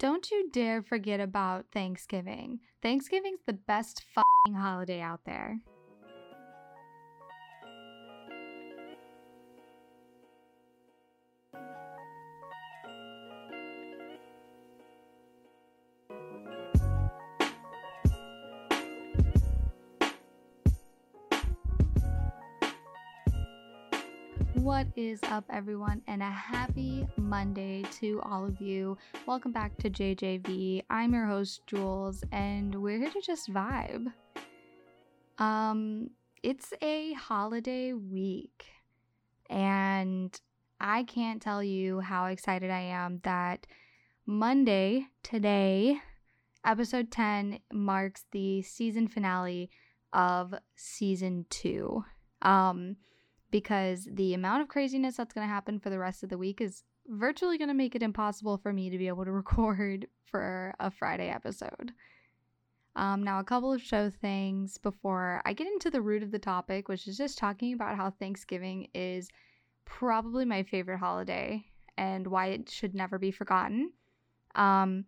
Don't you dare forget about Thanksgiving. Thanksgiving's the best holiday out there. What is up, everyone, and a happy Monday to all of you. Welcome back to JJV. I'm your host, Jules, and we're here to just vibe. Um, it's a holiday week, and I can't tell you how excited I am that Monday, today, episode 10 marks the season finale of season two. Um, because the amount of craziness that's going to happen for the rest of the week is virtually going to make it impossible for me to be able to record for a Friday episode. Um, now, a couple of show things before I get into the root of the topic, which is just talking about how Thanksgiving is probably my favorite holiday and why it should never be forgotten. Um,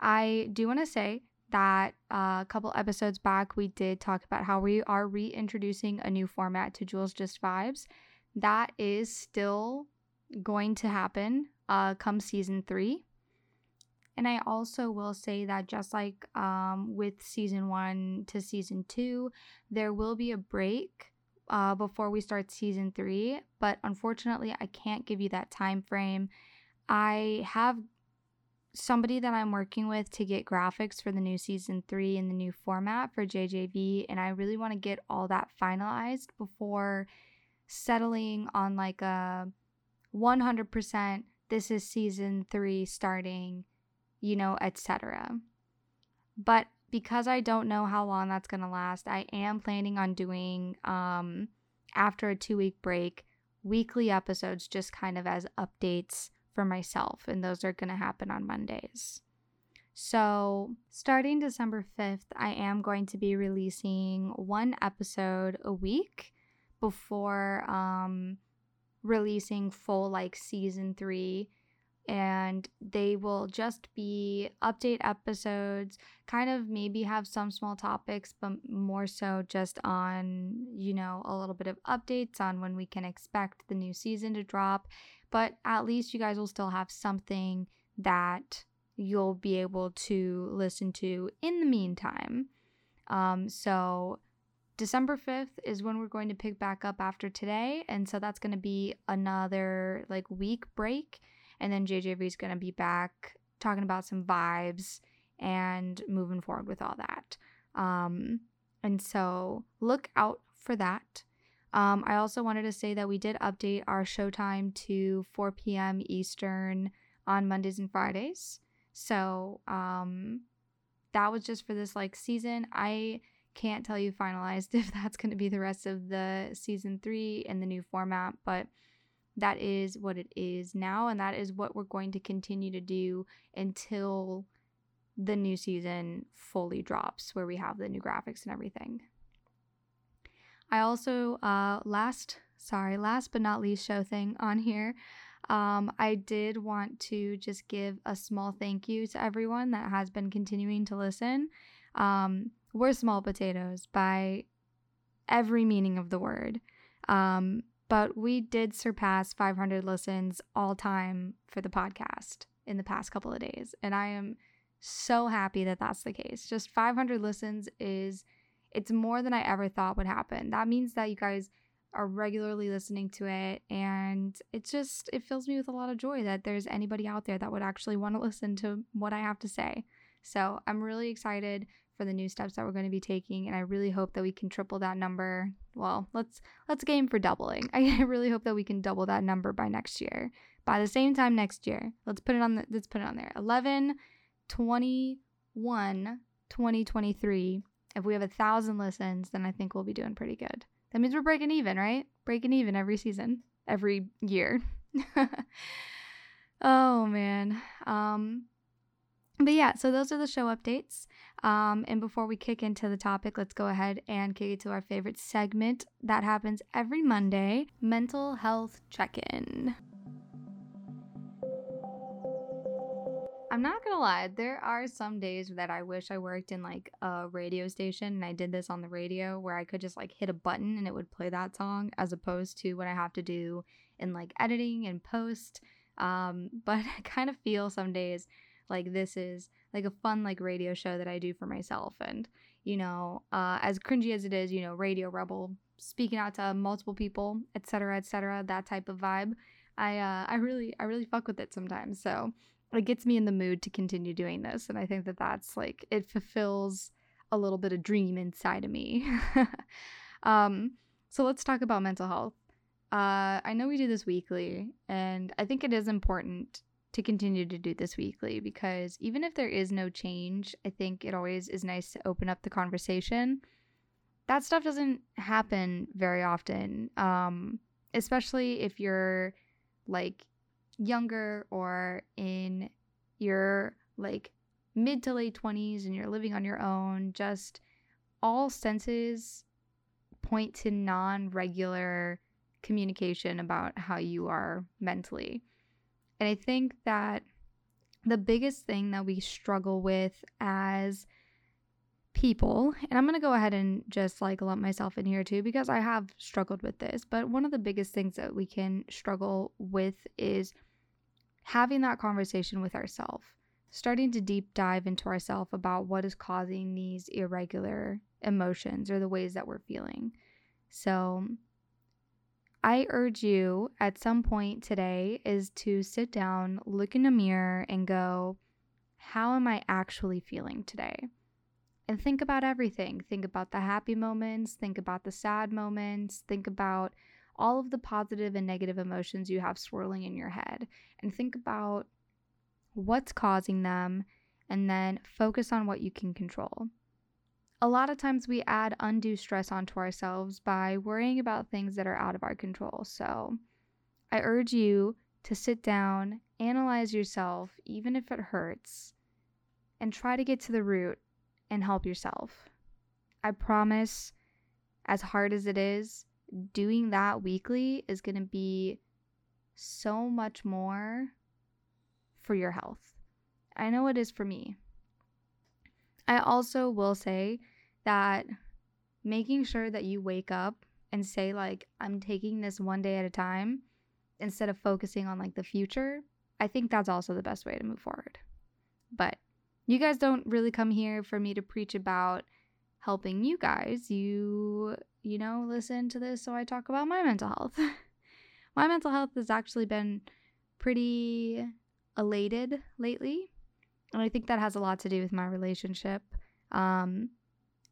I do want to say that uh, a couple episodes back we did talk about how we are reintroducing a new format to Jules Just Vibes. That is still going to happen uh, come season three. And I also will say that just like um, with season one to season two, there will be a break uh, before we start season three. But unfortunately, I can't give you that time frame. I have somebody that I'm working with to get graphics for the new season three and the new format for JJV, and I really want to get all that finalized before settling on like a 100% this is season three starting, you know, etc. But because I don't know how long that's going to last, I am planning on doing, um, after a two week break, weekly episodes just kind of as updates for myself, and those are going to happen on Mondays. So, starting December 5th, I am going to be releasing one episode a week before um, releasing full like season three. And they will just be update episodes, kind of maybe have some small topics, but more so just on, you know, a little bit of updates on when we can expect the new season to drop but at least you guys will still have something that you'll be able to listen to in the meantime. Um, so December 5th is when we're going to pick back up after today. And so that's going to be another like week break. And then JJV is going to be back talking about some vibes and moving forward with all that. Um, and so look out for that. Um, I also wanted to say that we did update our showtime to 4 p.m. Eastern on Mondays and Fridays. So um, that was just for this like season. I can't tell you finalized if that's going to be the rest of the season three and the new format, but that is what it is now, and that is what we're going to continue to do until the new season fully drops, where we have the new graphics and everything. I also uh last sorry, last but not least show thing on here. Um, I did want to just give a small thank you to everyone that has been continuing to listen. Um, we're small potatoes by every meaning of the word. Um, but we did surpass 500 listens all time for the podcast in the past couple of days. And I am so happy that that's the case. Just 500 listens is it's more than I ever thought would happen. That means that you guys are regularly listening to it and it's just it fills me with a lot of joy that there's anybody out there that would actually want to listen to what I have to say. So, I'm really excited for the new steps that we're going to be taking and I really hope that we can triple that number. Well, let's let's game for doubling. I really hope that we can double that number by next year. By the same time next year. Let's put it on the, let's put it on there. 11 21 2023 if we have a thousand listens, then I think we'll be doing pretty good. That means we're breaking even, right? Breaking even every season, every year. oh man. Um, but yeah, so those are the show updates. Um, and before we kick into the topic, let's go ahead and kick it to our favorite segment that happens every Monday mental health check in. I'm not gonna lie, there are some days that I wish I worked in like a radio station and I did this on the radio where I could just like hit a button and it would play that song as opposed to what I have to do in like editing and post. Um, but I kind of feel some days like this is like a fun like radio show that I do for myself. And, you know, uh, as cringy as it is, you know, Radio Rebel, speaking out to multiple people, etc., etc., that type of vibe. I uh, I really I really fuck with it sometimes. So it gets me in the mood to continue doing this, and I think that that's like it fulfills a little bit of dream inside of me. um, so let's talk about mental health. Uh, I know we do this weekly, and I think it is important to continue to do this weekly because even if there is no change, I think it always is nice to open up the conversation. That stuff doesn't happen very often, um, especially if you're like younger or in your like mid to late 20s and you're living on your own. Just all senses point to non regular communication about how you are mentally. And I think that the biggest thing that we struggle with as people, and I'm going to go ahead and just like lump myself in here too because I have struggled with this, but one of the biggest things that we can struggle with is having that conversation with ourselves, starting to deep dive into ourselves about what is causing these irregular emotions or the ways that we're feeling. So, I urge you at some point today is to sit down, look in a mirror, and go, How am I actually feeling today? And think about everything. Think about the happy moments, think about the sad moments, think about all of the positive and negative emotions you have swirling in your head, and think about what's causing them, and then focus on what you can control a lot of times we add undue stress onto ourselves by worrying about things that are out of our control. So I urge you to sit down, analyze yourself, even if it hurts, and try to get to the root and help yourself. I promise, as hard as it is, doing that weekly is going to be so much more for your health. I know it is for me. I also will say that making sure that you wake up and say, like, I'm taking this one day at a time instead of focusing on like the future, I think that's also the best way to move forward. But you guys don't really come here for me to preach about helping you guys. You, you know, listen to this so I talk about my mental health. my mental health has actually been pretty elated lately. And I think that has a lot to do with my relationship. Um,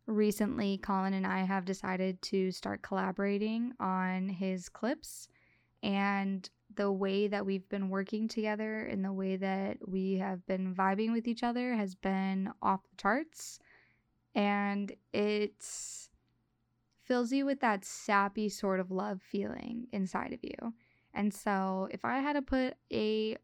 recently, Colin and I have decided to start collaborating on his clips. And the way that we've been working together and the way that we have been vibing with each other has been off the charts. And it fills you with that sappy sort of love feeling inside of you. And so, if I had to put a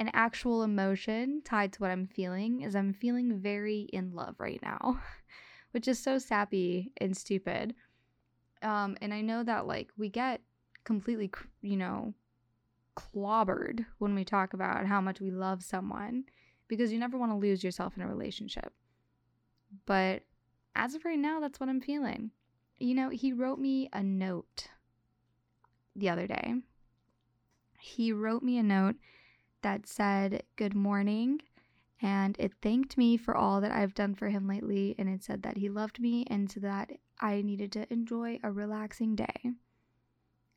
an actual emotion tied to what I'm feeling is I'm feeling very in love right now, which is so sappy and stupid. Um, and I know that like we get completely, you know, clobbered when we talk about how much we love someone because you never want to lose yourself in a relationship. But as of right now, that's what I'm feeling. You know, he wrote me a note the other day. He wrote me a note that said, Good morning. And it thanked me for all that I've done for him lately. And it said that he loved me and so that I needed to enjoy a relaxing day.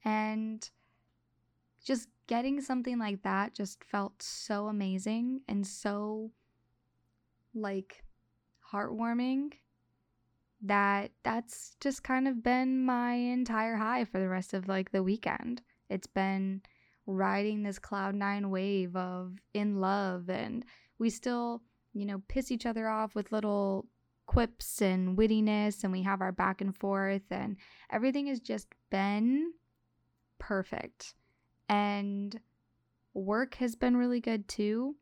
And just getting something like that just felt so amazing and so like heartwarming that that's just kind of been my entire high for the rest of like the weekend. It's been riding this cloud nine wave of in love and we still you know piss each other off with little quips and wittiness and we have our back and forth and everything has just been perfect and work has been really good too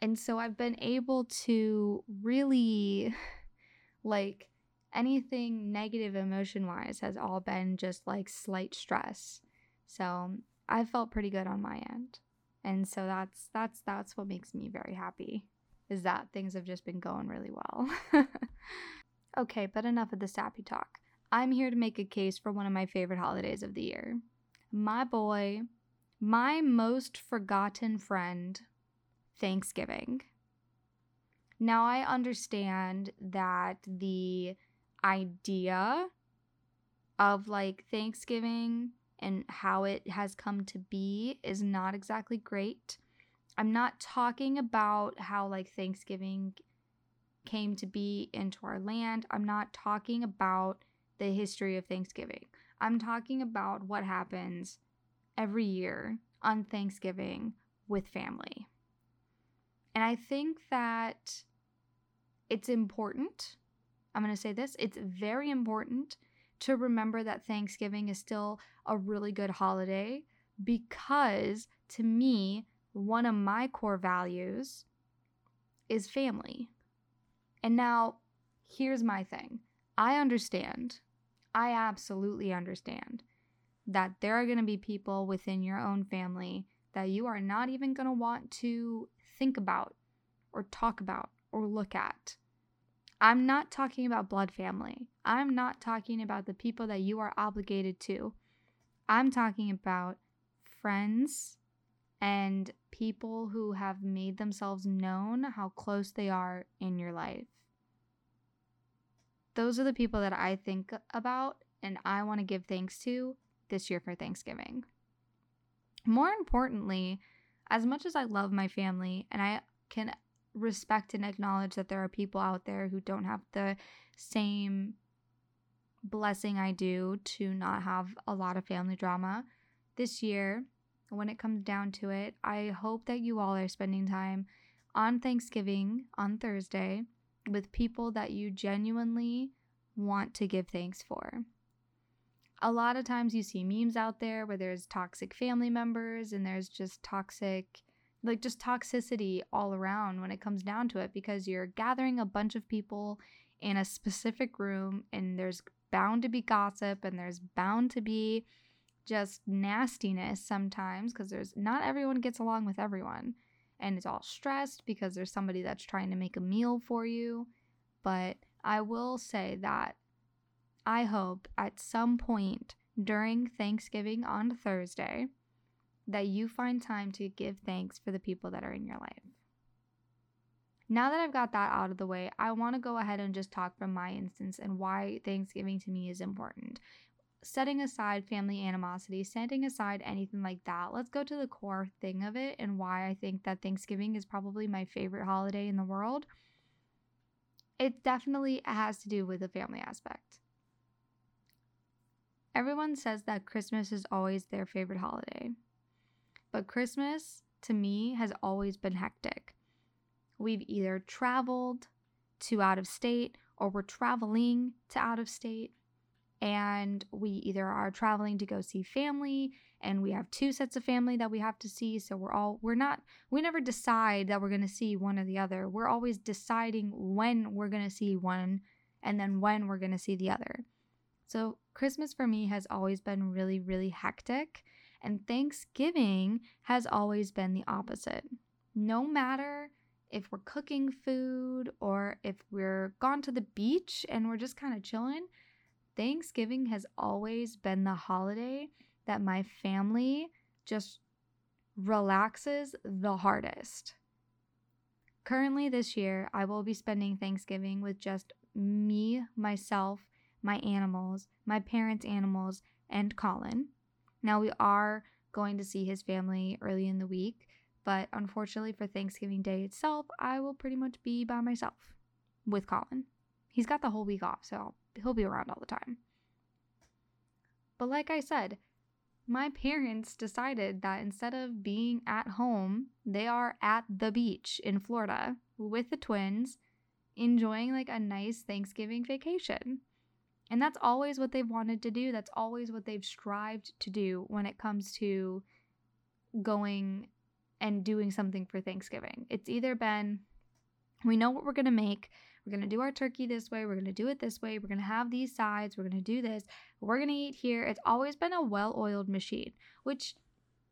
and so i've been able to really like anything negative emotion wise has all been just like slight stress so I felt pretty good on my end. And so that's that's that's what makes me very happy is that things have just been going really well. okay, but enough of the sappy talk. I'm here to make a case for one of my favorite holidays of the year. My boy, my most forgotten friend, Thanksgiving. Now, I understand that the idea of like Thanksgiving and how it has come to be is not exactly great. I'm not talking about how like Thanksgiving came to be into our land. I'm not talking about the history of Thanksgiving. I'm talking about what happens every year on Thanksgiving with family. And I think that it's important. I'm going to say this it's very important to remember that Thanksgiving is still a really good holiday because to me, one of my core values is family. And now, here's my thing I understand, I absolutely understand that there are going to be people within your own family that you are not even going to want to think about or talk about or look at. I'm not talking about blood family. I'm not talking about the people that you are obligated to. I'm talking about friends and people who have made themselves known how close they are in your life. Those are the people that I think about and I want to give thanks to this year for Thanksgiving. More importantly, as much as I love my family and I can respect and acknowledge that there are people out there who don't have the same blessing I do to not have a lot of family drama, this year when it comes down to it, I hope that you all are spending time on Thanksgiving on Thursday with people that you genuinely want to give thanks for. A lot of times you see memes out there where there's toxic family members and there's just toxic, like just toxicity all around when it comes down to it because you're gathering a bunch of people in a specific room and there's bound to be gossip and there's bound to be just nastiness sometimes because there's not everyone gets along with everyone and it's all stressed because there's somebody that's trying to make a meal for you. But I will say that I hope at some point during Thanksgiving on Thursday that you find time to give thanks for the people that are in your life. Now that I've got that out of the way, I want to go ahead and just talk from my instance and why Thanksgiving to me is important setting aside family animosity, setting aside anything like that, let's go to the core thing of it and why I think that Thanksgiving is probably my favorite holiday in the world. It definitely has to do with the family aspect. Everyone says that Christmas is always their favorite holiday, but Christmas to me has always been hectic. We've either traveled to out of state or we're traveling to out of state and we either are traveling to go see family and we have two sets of family that we have to see so we're all we're not we never decide that we're going to see one or the other. We're always deciding when we're going to see one and then when we're going to see the other. So christmas for me has always been really really hectic and thanksgiving has always been the opposite no matter if we're cooking food or if we're gone to the beach and we're just kind of chilling Thanksgiving has always been the holiday that my family just relaxes the hardest. Currently, this year, I will be spending Thanksgiving with just me, myself, my animals, my parents' animals, and Colin. Now, we are going to see his family early in the week, but unfortunately, for Thanksgiving Day itself, I will pretty much be by myself with Colin. He's got the whole week off, so he'll be around all the time. But like I said, my parents decided that instead of being at home, they are at the beach in Florida with the twins, enjoying like a nice Thanksgiving vacation. And that's always what they've wanted to do. That's always what they've strived to do when it comes to going and doing something for Thanksgiving. It's either been we know what we're going to make, we're going to do our turkey this way. We're going to do it this way. We're going to have these sides. We're going to do this. We're going to eat here. It's always been a well oiled machine, which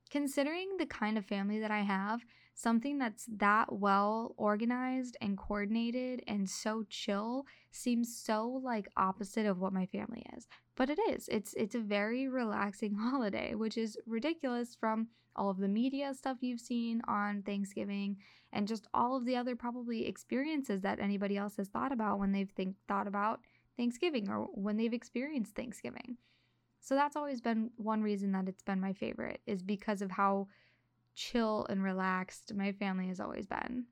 considering the kind of family that I have, something that's that well organized and coordinated and so chill seems so like opposite of what my family is. But it is. It's it's a very relaxing holiday, which is ridiculous from all of the media stuff you've seen on Thanksgiving and just all of the other probably experiences that anybody else has thought about when they've think thought about Thanksgiving or when they've experienced Thanksgiving. So that's always been one reason that it's been my favorite is because of how chill and relaxed my family has always been.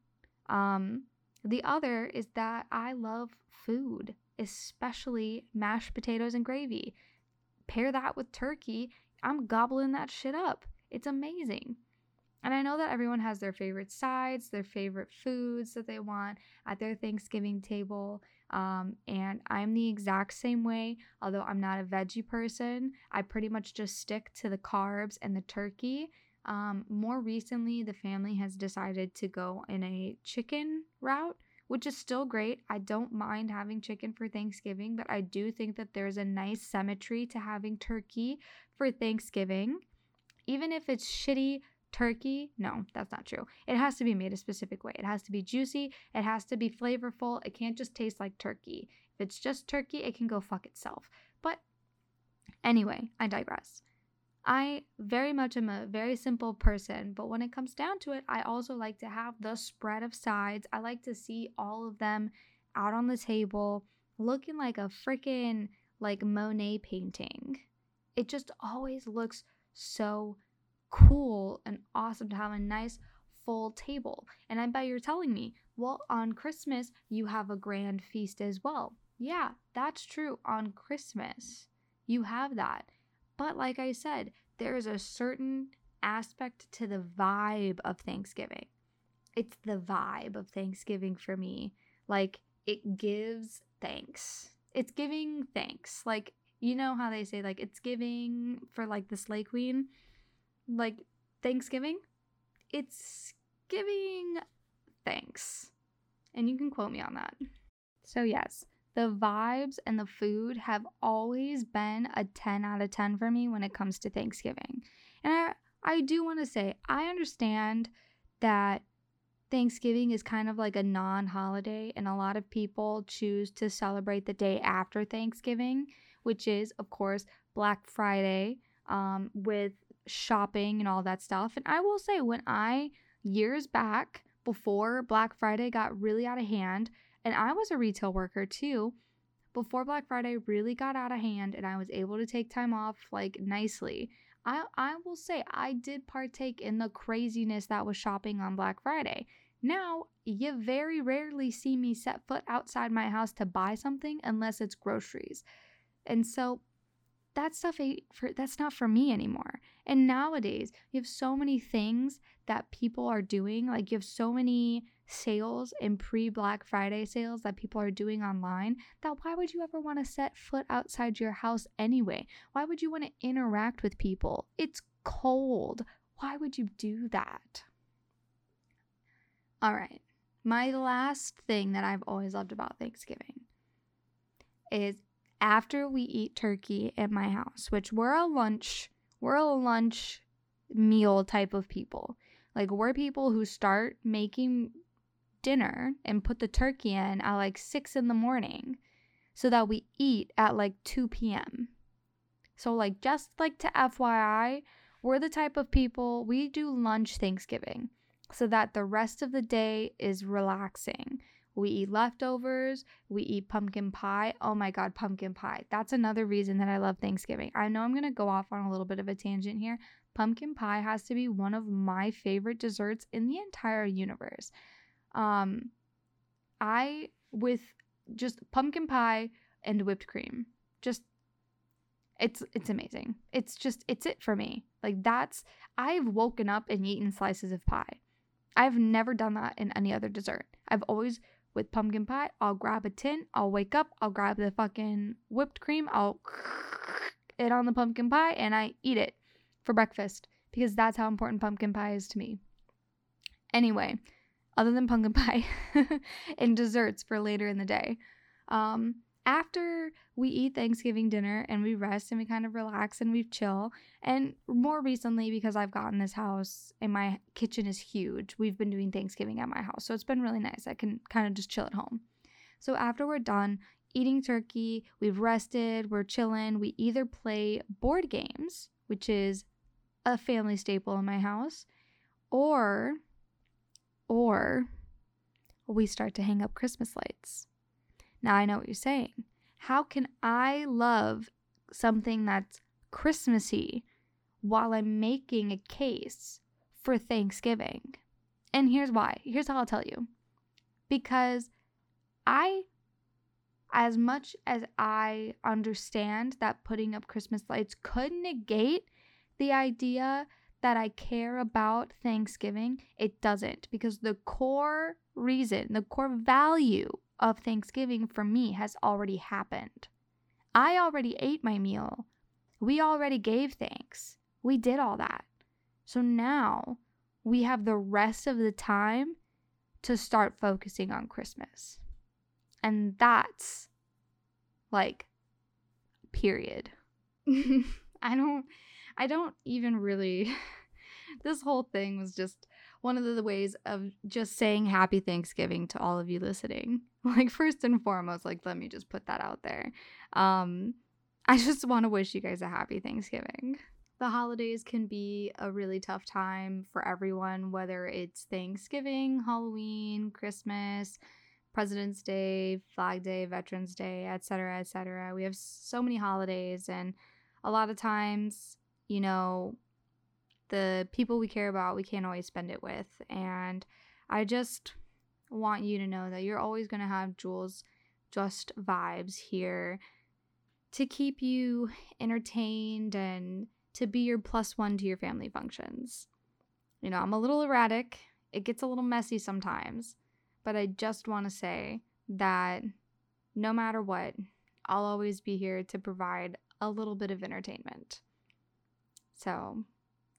Um, the other is that I love food, especially mashed potatoes and gravy. Pair that with turkey, I'm gobbling that shit up. It's amazing. And I know that everyone has their favorite sides, their favorite foods that they want at their Thanksgiving table. Um, and I'm the exact same way, although I'm not a veggie person. I pretty much just stick to the carbs and the turkey. Um, more recently, the family has decided to go in a chicken route, which is still great. I don't mind having chicken for Thanksgiving, but I do think that there's a nice symmetry to having turkey for Thanksgiving. Even if it's shitty turkey, no, that's not true. It has to be made a specific way. It has to be juicy, it has to be flavorful. It can't just taste like turkey. If it's just turkey, it can go fuck itself. But anyway, I digress. I very much am a very simple person, but when it comes down to it, I also like to have the spread of sides. I like to see all of them out on the table looking like a freaking like Monet painting. It just always looks so cool and awesome to have a nice full table. And I bet you're telling me, well, on Christmas, you have a grand feast as well. Yeah, that's true. On Christmas, you have that. But like I said, there is a certain aspect to the vibe of Thanksgiving. It's the vibe of Thanksgiving for me. Like it gives thanks. It's giving thanks. Like you know how they say like it's giving for like the slay Queen, like Thanksgiving. It's giving thanks. And you can quote me on that. So yes, the vibes and the food have always been a 10 out of 10 for me when it comes to Thanksgiving. And I, I do want to say, I understand that Thanksgiving is kind of like a non holiday, and a lot of people choose to celebrate the day after Thanksgiving, which is, of course, Black Friday um, with shopping and all that stuff. And I will say, when I, years back, before Black Friday got really out of hand, and I was a retail worker too. Before Black Friday really got out of hand and I was able to take time off like nicely, I, I will say I did partake in the craziness that was shopping on Black Friday. Now, you very rarely see me set foot outside my house to buy something unless it's groceries. And so that stuff ain't for that's not for me anymore. And nowadays, you have so many things that people are doing. Like you have so many sales and pre Black Friday sales that people are doing online that why would you ever want to set foot outside your house anyway? Why would you want to interact with people? It's cold. Why would you do that? All right. My last thing that I've always loved about Thanksgiving is after we eat turkey at my house, which we're a lunch, we're a lunch meal type of people. Like we're people who start making dinner and put the turkey in at like 6 in the morning so that we eat at like 2 p.m. So, like, just like to FYI, we're the type of people we do lunch Thanksgiving so that the rest of the day is relaxing. We eat leftovers, we eat pumpkin pie. Oh my God, pumpkin pie. That's another reason that I love Thanksgiving. I know I'm going to go off on a little bit of a tangent here. Pumpkin pie has to be one of my favorite desserts in the entire universe. Um, I with just pumpkin pie and whipped cream. Just it's it's amazing. It's just it's it for me. Like that's I've woken up and eaten slices of pie. I've never done that in any other dessert. I've always with pumpkin pie, I'll grab a tin, I'll wake up, I'll grab the fucking whipped cream, I'll it on the pumpkin pie and I eat it for breakfast because that's how important pumpkin pie is to me. Anyway, other than pumpkin pie and desserts for later in the day. Um, after we eat Thanksgiving dinner and we rest and we kind of relax and we chill, and more recently, because I've gotten this house and my kitchen is huge, we've been doing Thanksgiving at my house. So it's been really nice. I can kind of just chill at home. So after we're done eating turkey, we've rested, we're chilling, we either play board games, which is a family staple in my house, or or we start to hang up Christmas lights. Now I know what you're saying. How can I love something that's Christmassy while I'm making a case for Thanksgiving? And here's why. Here's how I'll tell you. Because I, as much as I understand that putting up Christmas lights could negate the idea that I care about Thanksgiving, it doesn't. Because the core reason, the core value of Thanksgiving for me has already happened. I already ate my meal. We already gave thanks. We did all that. So now we have the rest of the time to start focusing on Christmas. And that's like period. I don't I don't even really this whole thing was just one of the ways of just saying happy Thanksgiving to all of you listening. Like first and foremost, like let me just put that out there. Um I just want to wish you guys a happy Thanksgiving. The holidays can be a really tough time for everyone, whether it's Thanksgiving, Halloween, Christmas, President's Day, Flag Day, Veterans Day, etc., etc. We have so many holidays and a lot of times, you know, the people we care about, we can't always spend it with. And I just want you to know that you're always going to have Jules Just vibes here to keep you entertained and to be your plus one to your family functions. You know, I'm a little erratic, it gets a little messy sometimes, but I just want to say that no matter what, I'll always be here to provide a little bit of entertainment. So,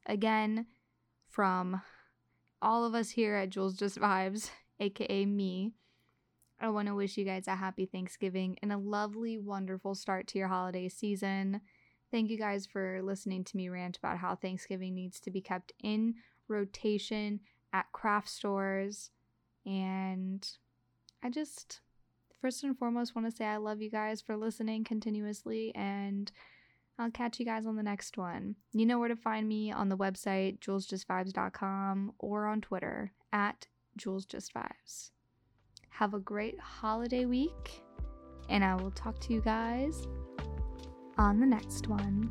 again, from all of us here at Jules Just Vibes, aka me, I want to wish you guys a happy Thanksgiving and a lovely, wonderful start to your holiday season. Thank you guys for listening to me rant about how Thanksgiving needs to be kept in rotation at craft stores. And I just, first and foremost, want to say I love you guys for listening continuously and I'll catch you guys on the next one. You know where to find me on the website, julesjustvibes.com, or on Twitter at julesjustvibes. Have a great holiday week, and I will talk to you guys on the next one.